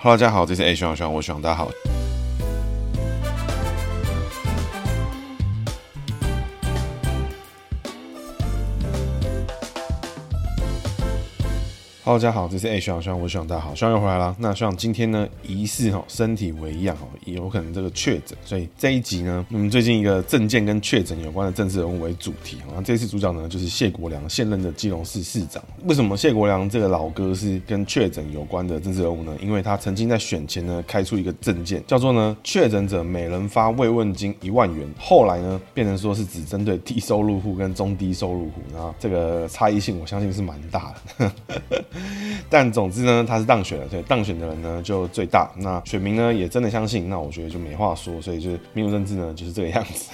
哈喽，大家好，这是 A 徐徐，我徐大家好。大家好，这是 A 学长，学长，我是学长，大家好，希望又回来了。那希望今天呢，疑似哈身体微恙哈，有可能这个确诊，所以这一集呢，我们最近一个证件跟确诊有关的政治人物为主题。那这次主角呢，就是谢国梁，现任的基隆市市长。为什么谢国梁这个老哥是跟确诊有关的政治人物呢？因为他曾经在选前呢开出一个证件，叫做呢确诊者每人发慰问金一万元。后来呢变成说是只针对低收入户跟中低收入户，然后这个差异性我相信是蛮大的。但总之呢，他是当选了，所以当选的人呢就最大。那选民呢也真的相信，那我觉得就没话说。所以就是民主政治呢就是这个样子。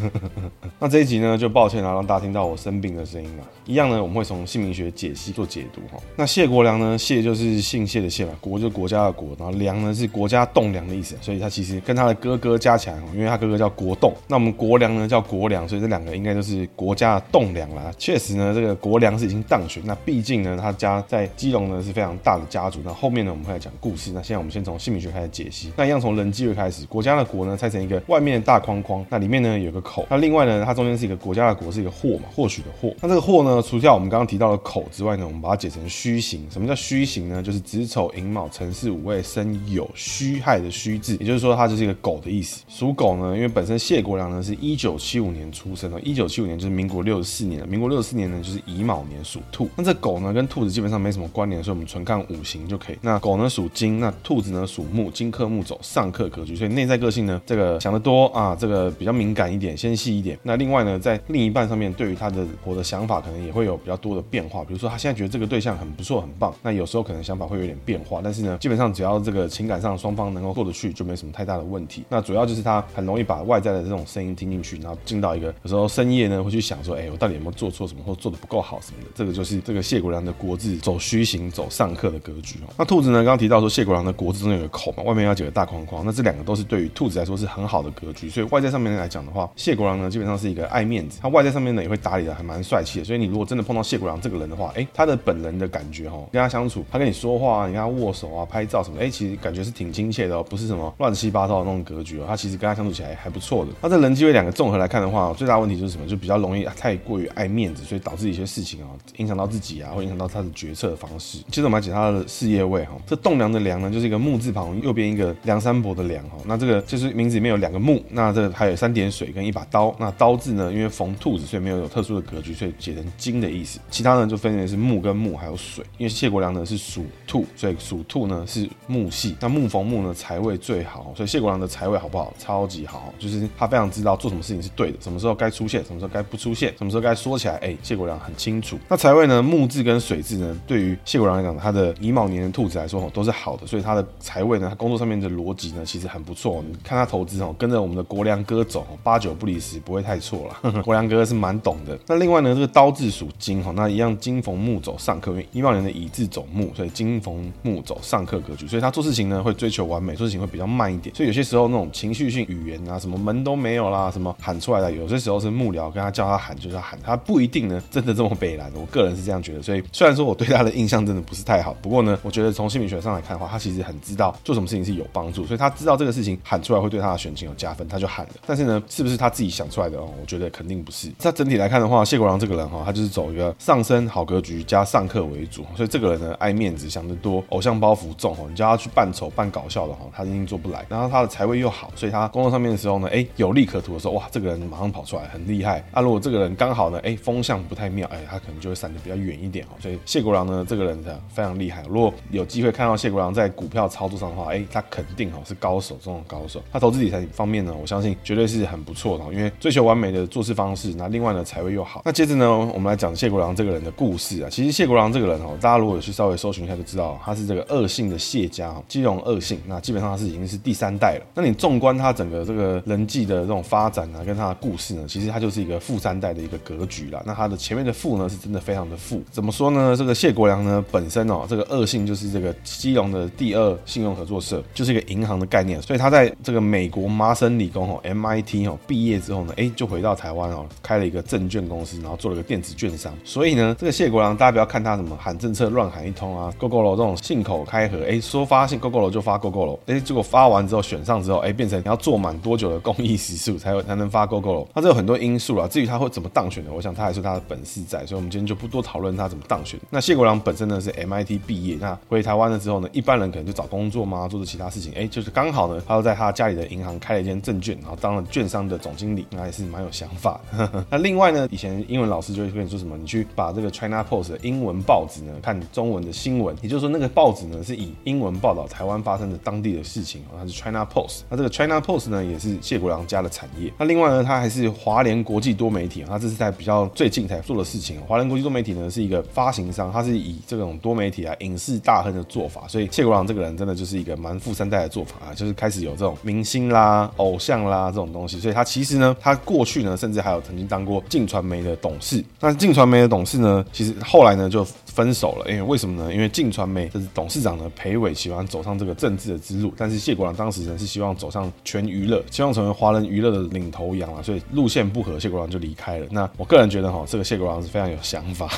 那这一集呢就抱歉了，让大家听到我生病的声音了。一样呢，我们会从姓名学解析做解读哈。那谢国梁呢，谢就是姓谢的谢嘛，国就是国家的国，然后梁呢是国家栋梁的意思，所以他其实跟他的哥哥加起来，因为他哥哥叫国栋，那我们国梁呢叫国梁，所以这两个应该都是国家的栋梁啦。确实呢，这个国梁是已经当选，那毕竟呢他家在。基隆呢是非常大的家族，那后面呢我们会来讲故事。那现在我们先从姓名学开始解析。那一样从人机位开始，国家的国呢拆成一个外面的大框框，那里面呢有个口。那另外呢它中间是一个国家的国是一个或嘛，或许的或。那这个或呢除掉我们刚刚提到的口之外呢，我们把它解成虚形。什么叫虚形呢？就是子丑寅卯辰巳午未申酉戌亥的戌字，也就是说它就是一个狗的意思。属狗呢，因为本身谢国良呢是一九七五年出生的，一九七五年就是民国六十四年了，民国六十四年呢就是乙卯年属兔。那这狗呢跟兔子基本上没什么关联，所以我们纯看。五行就可以。那狗呢属金，那兔子呢属木，金克木走上克格局，所以内在个性呢，这个想得多啊，这个比较敏感一点，纤细一点。那另外呢，在另一半上面，对于他的我的想法，可能也会有比较多的变化。比如说，他现在觉得这个对象很不错，很棒，那有时候可能想法会有点变化。但是呢，基本上只要这个情感上双方能够过得去，就没什么太大的问题。那主要就是他很容易把外在的这种声音听进去，然后进到一个有时候深夜呢会去想说，哎，我到底有没有做错什么，或做的不够好什么的。这个就是这个谢国梁的国字走虚行，走上课的格局哦。那兔子呢？刚刚提到说谢国梁的国字中间有个口嘛，外面要几个大框框。那这两个都是对于兔子来说是很好的格局，所以外在上面来讲的话，谢国梁呢基本上是一个爱面子，他外在上面呢也会打理的还蛮帅气的。所以你如果真的碰到谢国梁这个人的话，哎，他的本人的感觉哈，跟他相处，他跟你说话啊，你跟他握手啊、拍照什么，哎，其实感觉是挺亲切的哦，不是什么乱七八糟的那种格局哦。他其实跟他相处起来还不错的。那这人机位两个综合来看的话，最大问题就是什么？就比较容易太过于爱面子，所以导致一些事情啊，影响到自己啊，会影响到他的决决策的方式。接着我们来解他的事业位哈，这栋梁。的梁呢，就是一个木字旁，右边一个梁山伯的梁哈。那这个就是名字里面有两个木，那这个还有三点水跟一把刀。那刀字呢，因为逢兔子，所以没有有特殊的格局，所以写成金的意思。其他呢就分别是木跟木还有水。因为谢国梁呢是属兔，所以属兔呢是木系。那木逢木呢财位最好，所以谢国梁的财位好不好？超级好，就是他非常知道做什么事情是对的，什么时候该出现，什么时候该不出现，什么时候该说起来。哎，谢国梁很清楚。那财位呢，木字跟水字呢，对于谢国梁来讲，他的乙卯年的兔子来说，都是。好的，所以他的财位呢，他工作上面的逻辑呢，其实很不错。你看他投资哦，跟着我们的国梁哥走，八九不离十，不会太错了。国梁哥是蛮懂的。那另外呢，这个刀字属金哈，那一样金逢木走上克，因为乙卯年的乙字走木，所以金逢木走上克格局，所以他做事情呢会追求完美，做事情会比较慢一点。所以有些时候那种情绪性语言啊，什么门都没有啦，什么喊出来的，有些时候是幕僚跟他叫他喊，就是喊，他不一定呢真的这么北蓝。我个人是这样觉得。所以虽然说我对 对他的印象真的不是太好，不过呢，我觉得从心理学上来看的话，他其实很。知道做什么事情是有帮助，所以他知道这个事情喊出来会对他的选情有加分，他就喊了。但是呢，是不是他自己想出来的哦？我觉得肯定不是。那整体来看的话，谢国梁这个人哈，他就是走一个上升好格局加上课为主，所以这个人呢爱面子，想得多，偶像包袱重哦。你叫他去扮丑扮搞笑的哈，他一定做不来。然后他的财位又好，所以他工作上面的时候呢，哎，有利可图的时候，哇，这个人马上跑出来，很厉害。啊，如果这个人刚好呢，哎，风向不太妙，哎，他可能就会闪得比较远一点哦。所以谢国呢，这个人呢非常厉害。如果有机会看到谢国梁在股票操作上的话，哎。他肯定哦是高手中的高手，他投资理财方面呢，我相信绝对是很不错的，因为追求完美的做事方式，那另外呢财位又好。那接着呢，我们来讲谢国梁这个人的故事啊。其实谢国梁这个人哦，大家如果有去稍微搜寻一下就知道，他是这个恶性的谢家，哈，金融恶姓，那基本上他是已经是第三代了。那你纵观他整个这个人际的这种发展啊，跟他的故事呢，其实他就是一个富三代的一个格局啦。那他的前面的富呢，是真的非常的富。怎么说呢？这个谢谢国良呢本身哦，这个恶信就是这个基隆的第二信用合作社，就是一个银行的概念。所以他在这个美国麻省理工哦 MIT 哦毕业之后呢，哎，就回到台湾哦，开了一个证券公司，然后做了个电子券商。所以呢，这个谢国良大家不要看他什么喊政策乱喊一通啊，Gogoro 这种信口开河，哎，说发信 Gogoro 就发 Gogoro，哎，结果发完之后选上之后，哎，变成你要做满多久的公益时数才有才能发 Gogoro。那这有很多因素啊，至于他会怎么当选的，我想他还是他的本事在，所以我们今天就不多讨论他怎么当选。那谢国良本身呢是 MIT 毕业，那回台湾了之后呢，一般人可能就找工作嘛，做着其他事情，哎，就是刚好呢，他就在他家里的银行开了一间证券，然后当了券商的总经理，那也是蛮有想法的。那另外呢，以前英文老师就会跟你说什么，你去把这个 China Post 的英文报纸呢看中文的新闻，也就是说那个报纸呢是以英文报道台湾发生的当地的事情，它是 China Post。那这个 China Post 呢也是谢国良家的产业。那另外呢，他还是华联国际多媒体，他这是在比较最近才做的事情。华联国际多媒体呢是一个发行商，他是以这种多媒体啊影视大亨的做法，所以谢国梁这个人真的就是一个蛮富三代的做法啊，就是开始有这种明星啦、偶像啦这种东西。所以他其实呢，他过去呢甚至还有曾经当过镜传媒的董事。那镜传媒的董事呢，其实后来呢就分手了，因为为什么呢？因为镜传媒就是董事长呢裴伟喜欢走上这个政治的之路，但是谢国梁当时呢是希望走上全娱乐，希望成为华人娱乐的领头羊啊，所以路线不合，谢国梁就离开了。那我个人觉得哈，这个谢国梁是非常有想法。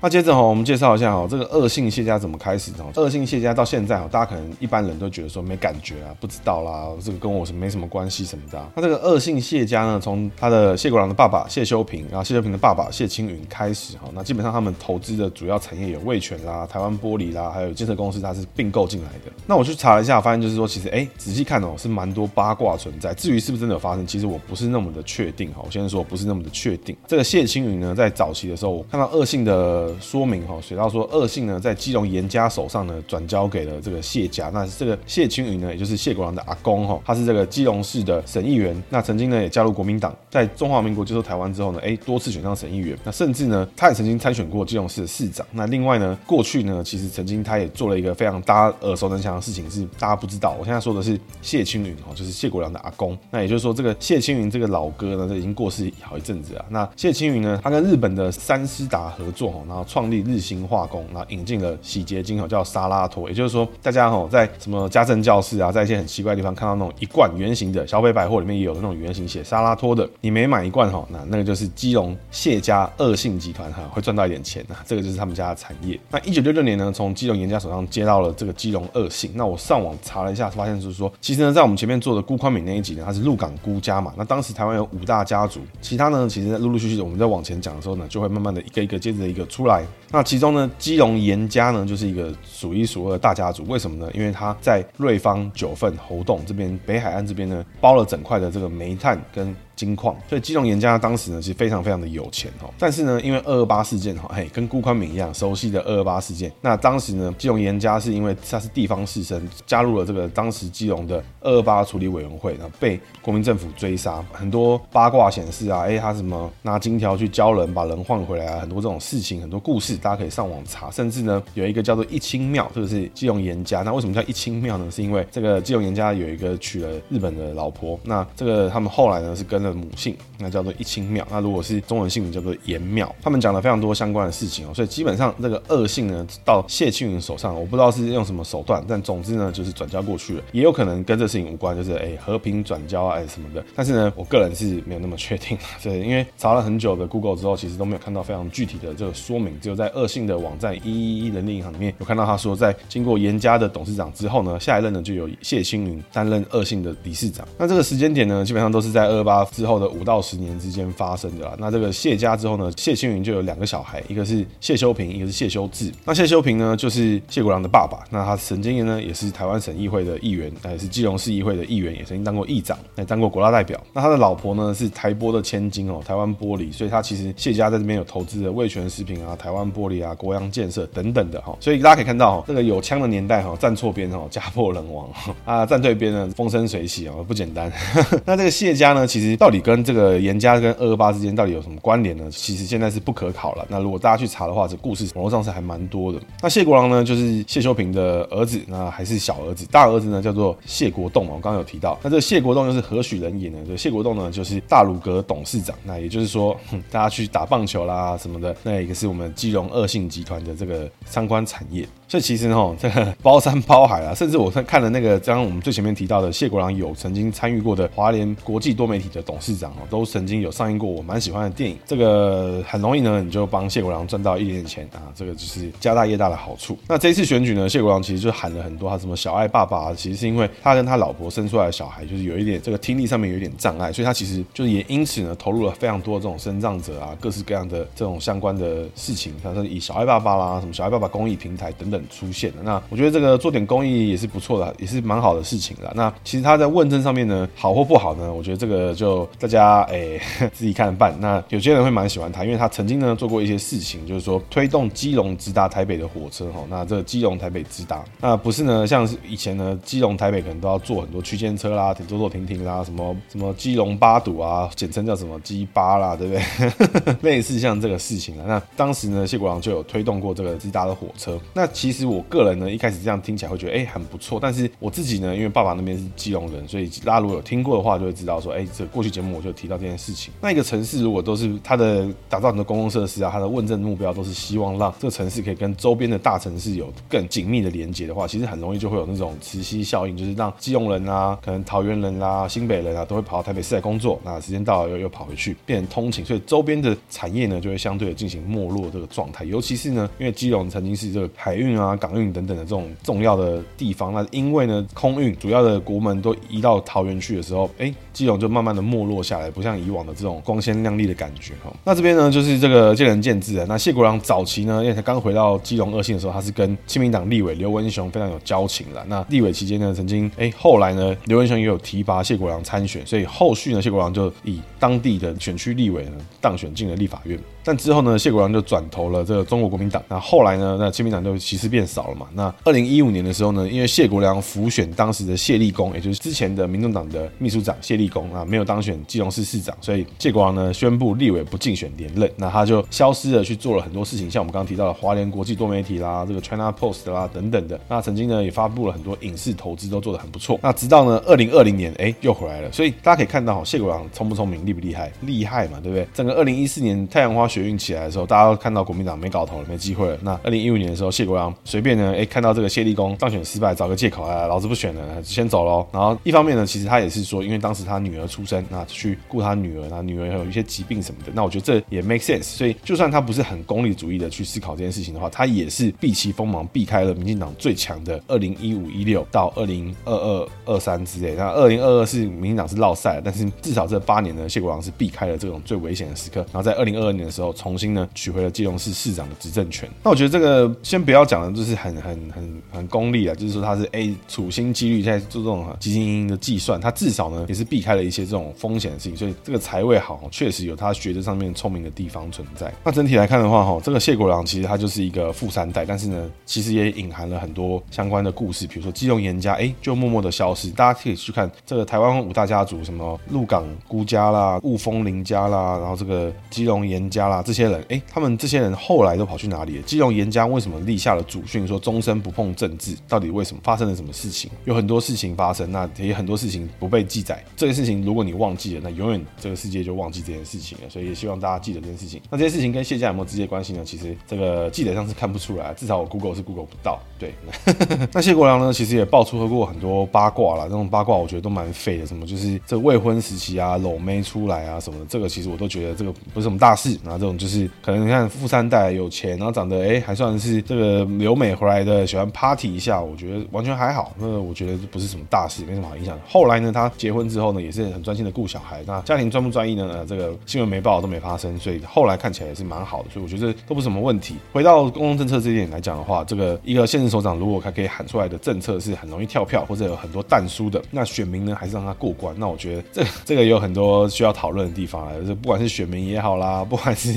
那接着哈，我们介绍一下哈，这个恶性谢家怎么开始的？恶性谢家到现在哈，大家可能一般人都觉得说没感觉啊，不知道啦，这个跟我是没什么关系什么的。那这个恶性谢家呢，从他的谢国梁的爸爸谢修平，然后谢修平的爸爸谢青云开始哈，那基本上他们投资的主要产业有味全啦、台湾玻璃啦，还有建设公司，它是并购进来的。那我去查了一下，发现就是说，其实哎，仔细看哦，是蛮多八卦存在。至于是不是真的有发生，其实我不是那么的确定哈。我先说不是那么的确定。这个谢青云呢，在早期的时候，我看到恶性的说说明哈，写到说恶性呢在基隆严家手上呢转交给了这个谢家。那这个谢青云呢，也就是谢国良的阿公哈，他是这个基隆市的省议员。那曾经呢也加入国民党，在中华民国接收台湾之后呢，哎，多次选上省议员。那甚至呢，他也曾经参选过基隆市的市长。那另外呢，过去呢，其实曾经他也做了一个非常大家耳熟能详的事情，是大家不知道。我现在说的是谢青云哦，就是谢国良的阿公。那也就是说，这个谢青云这个老哥呢，这已经过世好一阵子了。那谢青云呢，他跟日本的三思达合作哦，然后创立日兴化工，然后引进了洗洁精哦，叫沙拉托。也就是说，大家哦，在什么家政教室啊，在一些很奇怪的地方看到那种一罐圆形的，小北百货里面也有那种圆形写沙拉托的，你每买一罐哈，那那个就是基隆谢家恶信集团哈，会赚到一点钱啊，这个就是他们家的产业。那一九六六年呢，从基隆严家手上接到了这个基隆恶信。那我上网查了一下，发现就是说，其实呢，在我们前面做的辜宽敏那一集呢，他是鹿港辜家嘛。那当时台湾有五大家族，其他呢，其实陆陆续续的，我们在往前讲的时候呢，就会慢慢的一个一个接着一个出来。那其中呢，基隆严家呢，就是一个数一数二的大家族。为什么呢？因为他在瑞芳、九份、猴洞这边，北海岸这边呢，包了整块的这个煤炭跟金矿，所以基隆严家当时呢，其实非常非常的有钱哦。但是呢，因为二二八事件哈，嘿，跟辜宽敏一样熟悉的二二八事件。那当时呢，基隆严家是因为他是地方士绅，加入了这个当时基隆的二二八处理委员会，然后被国民政府追杀。很多八卦显示啊，哎，他什么拿金条去教人，把人换回来啊，很多这种事情，很多故事，大家可以上网查。甚至呢，有一个叫做一清庙，这个是基隆严家。那为什么叫一清庙呢？是因为这个基隆严家有一个娶了日本的老婆。那这个他们后来呢，是跟母姓，那叫做一清庙。那如果是中文姓名叫做严庙。他们讲了非常多相关的事情哦，所以基本上这个恶性呢，到谢青云手上，我不知道是用什么手段，但总之呢，就是转交过去了，也有可能跟这事情无关，就是哎和平转交啊，哎什么的。但是呢，我个人是没有那么确定，对，因为查了很久的 Google 之后，其实都没有看到非常具体的这个说明，只有在恶性的网站一一一人力银行里面有看到他说，在经过严家的董事长之后呢，下一任呢就有谢青云担任恶性的理事长。那这个时间点呢，基本上都是在二八之后的五到十年之间发生的啦。那这个谢家之后呢，谢青云就有两个小孩，一个是谢修平，一个是谢修智。那谢修平呢，就是谢国梁的爸爸。那他曾经呢，也是台湾省议会的议员，也是基隆市议会的议员，也曾经当过议长，也当过国大代表。那他的老婆呢，是台玻的千金哦，台湾玻璃。所以他其实谢家在这边有投资的味全食品啊、台湾玻璃啊、国阳建设等等的哈。所以大家可以看到，这个有枪的年代哈，站错边哈，家破人亡啊；站对边呢，风生水起啊，不简单。那这个谢家呢，其实到到底跟这个严家跟二二八之间到底有什么关联呢？其实现在是不可考了。那如果大家去查的话，这故事网络上是还蛮多的。那谢国郎呢，就是谢修平的儿子，那还是小儿子，大儿子呢叫做谢国栋。我刚刚有提到，那这谢国栋又是何许人也呢？这谢国栋呢就是大鲁阁董事长。那也就是说，大家去打棒球啦什么的，那一个是我们基隆二信集团的这个相关产业。所以其实哈，这个包山包海啊，甚至我看看了那个刚刚我们最前面提到的谢国郎有曾经参与过的华联国际多媒体的董事长哦，都曾经有上映过我蛮喜欢的电影。这个很容易呢，你就帮谢国梁赚到一点点钱啊，这个就是家大业大的好处。那这一次选举呢，谢国梁其实就喊了很多他什么小爱爸爸，啊其实是因为他跟他老婆生出来的小孩就是有一点这个听力上面有一点障碍，所以他其实就是也因此呢投入了非常多的这种身障者啊，各式各样的这种相关的事情，他说以小爱爸爸啦，什么小爱爸爸公益平台等等出现的那。我觉得这个做点公益也是不错的，也是蛮好的事情的。那其实他在问政上面呢，好或不好呢？我觉得这个就大家哎自己看着办。那有些人会蛮喜欢他，因为他曾经呢做过一些事情，就是说推动基隆直达台北的火车哈。那这个基隆台北直达，那不是呢，像是以前呢基隆台北可能都要坐很多区间车啦，停坐坐停停啦，什么什么基隆八堵啊，简称叫什么基八啦，对不对？类似像这个事情啊。那当时呢谢国梁就有推动过这个直达的火车。那其实我个人呢。一开始这样听起来会觉得哎、很不错，但是我自己呢，因为爸爸那边是基隆人，所以大家如果有听过的话，就会知道说，哎、这过去节目我就提到这件事情。那一个城市如果都是它的打造很多公共设施啊，它的问政目标都是希望让这个城市可以跟周边的大城市有更紧密的连接的话，其实很容易就会有那种磁吸效应，就是让基隆人啊，可能桃园人啦、啊、新北人啊，都会跑到台北市来工作，那时间到了又又跑回去，变成通勤，所以周边的产业呢就会相对的进行没落这个状态。尤其是呢，因为基隆曾经是这个海运啊、港运等等的这种重要的地方，那因为呢，空运主要的国门都移到桃园去的时候，哎、基隆就慢慢的没落下来，不像以往的这种光鲜亮丽的感觉哈。那这边呢，就是这个见仁见智啊。那谢国梁早期呢，因为他刚回到基隆二线的时候，他是跟亲民党立委刘文雄非常有交情了。那立委期间呢，曾经哎、后来呢，刘文雄也有提拔谢国梁参选，所以后续呢，谢国梁就以当地的选区立委呢当选进了立法院。但之后呢，谢国梁就转投了这个中国国民党。那后来呢，那亲民党就其实变少了嘛。那二零一五年的时候呢，因为谢国梁辅选当时的谢立功，也就是之前的民众党的秘书长谢立功啊，没有当选基隆市市长，所以谢国梁呢宣布立委不竞选连任。那他就消失了，去做了很多事情，像我们刚刚提到的华联国际多媒体啦，这个 China Post 啦等等的。那曾经呢也发布了很多影视投资，都做得很不错。那直到呢二零二零年，哎，又回来了。所以大家可以看到，谢国梁聪不聪明，厉不厉害？厉害嘛，对不对？整个二零一四年太阳花学运起来的时候，大家都看到国民党没搞头了，没机会了。那二零一五年的时候，谢国梁随便呢，哎，看到这个谢立功当选失败，找个借口啊，老子不选了，先走喽。然后一方面呢，其实他也是说，因为当时他女儿出生，那去顾他女儿，那女儿还有一些疾病什么的。那我觉得这也 make sense。所以就算他不是很功利主义的去思考这件事情的话，他也是避其锋芒，避开了民进党最强的二零一五一六到二零二二二三之类。那二零二二是民进党是落赛，但是至少这八年呢，谢国梁是避开了这种最危险的时刻。然后在二零二二年的时候，重新呢取回了基隆市市长的执政权。那我觉得这个先不要讲的，就是很很很很功利啊，就是说他是 A 处心积虑在做这种积极营营的计算，他至少呢也是避避开了一些这种风险的事情，所以这个财位好，确实有他学识上面聪明的地方存在。那整体来看的话，哈，这个谢国梁其实他就是一个富三代，但是呢，其实也隐含了很多相关的故事，比如说基隆严家，哎，就默默的消失。大家可以去看这个台湾五大家族，什么鹿港辜家啦、雾峰林家啦，然后这个基隆严家啦，这些人，哎，他们这些人后来都跑去哪里了？基隆严家为什么立下了祖训，说终身不碰政治？到底为什么发生了什么事情？有很多事情发生，那也很多事情不被记载。这这件事情如果你忘记了，那永远这个世界就忘记这件事情了。所以也希望大家记得这件事情。那这件事情跟谢家有没有直接关系呢？其实这个记者上是看不出来，至少我 Google 是 Google 不到。对，那谢国梁呢，其实也爆出过很多八卦啦。这种八卦我觉得都蛮废的，什么就是这未婚时期啊，搂妹出来啊什么的，这个其实我都觉得这个不是什么大事。然后这种就是可能你看富三代有钱，然后长得哎还算是这个留美回来的，喜欢 party 一下，我觉得完全还好。那我觉得不是什么大事，没什么好影响。后来呢，他结婚之后呢，也是很专心的顾小孩。那家庭专不专一呢？呃，这个新闻没报都没发生，所以后来看起来也是蛮好的。所以我觉得都不是什么问题。回到公共政策这一点来讲的话，这个一个现任首长如果他可以喊出来的政策是很容易跳票或者有很多但书的，那选民呢还是让他过关。那我觉得这这个也有很多需要讨论的地方啊，就是不管是选民也好啦，不管是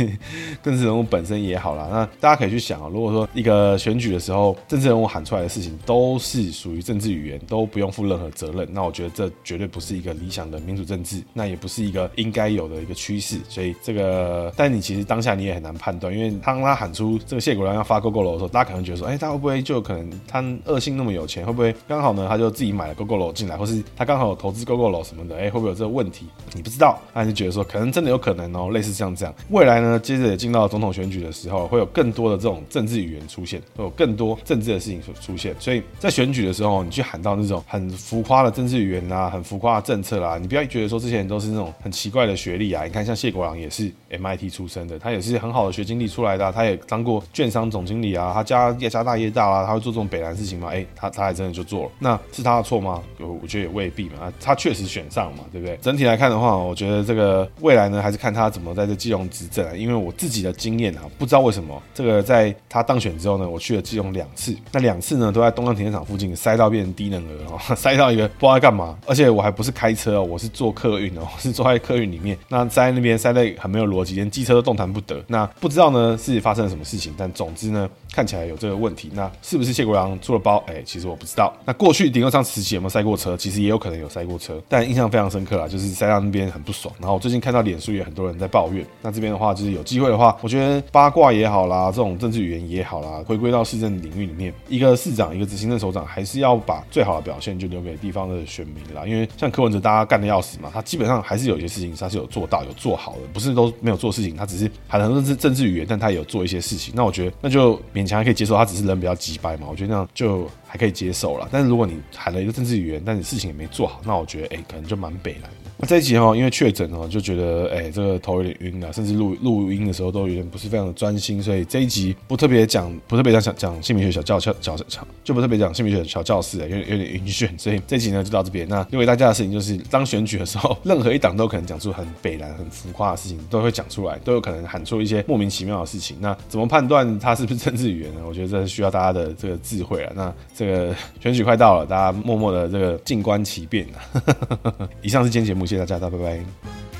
政治人物本身也好啦，那大家可以去想啊，如果说一个选举的时候，政治人物喊出来的事情都是属于政治语言，都不用负任何责任，那我觉得这绝对不是一个理想的民主政治，那也不是一个应该有的一个趋势。所以这个，但你其实当下你也很难判断，因为当他喊出这个谢国梁要发 Gogoro 的时候，大家可能觉得说，哎，他会不会就可能他恶性那么有钱，会不会刚好呢他就自己买了 Gogoro 进来，或是他刚好有投资 Gogoro 什么的，哎，会不会有这个问题？你不知道，那就觉得说可能真的有可能哦，类似像这样。未来呢，接着也进到总统选举的时候，会有更多的这种政治语言出现，会有更多政治的事情出现。所以在选举的时候，你去喊到那种很浮夸的政治语言啊，很浮夸的政策啦，你不要觉得说这些人都是那种很奇怪的学历啊。你看，像谢国梁也是 MIT 出身的，他也是很好的学经历出来的，他也当过券商总经理啊，他家业家大业大啊，他会做这种北蓝事情吗？哎，他他还真的就做了，那是他的错吗？我我觉得也未必嘛，他确实选上嘛，对不对？整体来看的话，我觉得这个未来呢，还是看他怎么在这基隆执政啊。因为我自己的经验啊，不知道为什么这个在他当选之后呢，我去了基隆两次，那两次呢都在东岸停车场附近塞到变成低能儿哦，塞到一个不知道在干嘛，而且我还不是开车我是坐客运哦，是坐在客运里面，那在那边塞得很没有逻辑，连机车都动弹不得。那不知道呢是发生了什么事情，但总之呢看起来有这个问题。那是不是谢国梁出了包？哎，其实我不知道。那过去顶楼上时期有没有塞过车？其实也有可能有塞过车，但印象非常深刻啦，就是塞到那边很不爽。然后我最近看到脸书也很多人在抱怨。那这边的话就是有机会的话，我觉得八卦也好啦，这种政治语言也好啦，回归到市政领域里面，一个市长，一个执行政首长，还是要把最好的表现就留给地方的选民啦。因为像柯文哲，大家干的要死嘛，他基本上还是有一些事情他是有做到、有做好的，不是都没有做事情，他只是喊很多政治政治语言，但他也有做一些事情。那我觉得那就勉强还可以接受，他只是人比较急掰嘛，我觉得那样就还可以接受了。但是如果你喊了一个政治语言，但你事情也没做好，那我觉得哎、可能就蛮北烂。这一集哈，因为确诊哦，就觉得哎、这个头有点晕啊，甚至录录音的时候都有点不是非常的专心，所以这一集不特别讲，不特别讲讲讲姓名学小教教教教，就不特别讲姓名学小教室，有点有点晕眩，所以这一集呢就到这边。那因为大家的事情就是，当选举的时候，任何一党都可能讲出很北蓝、很浮夸的事情，都会讲出来，都有可能喊出一些莫名其妙的事情。那怎么判断它是不是政治语言呢？我觉得这是需要大家的这个智慧了。那这个选举快到了，大家默默的这个静观其变啊。以上是今天节目。谢谢大家，拜拜。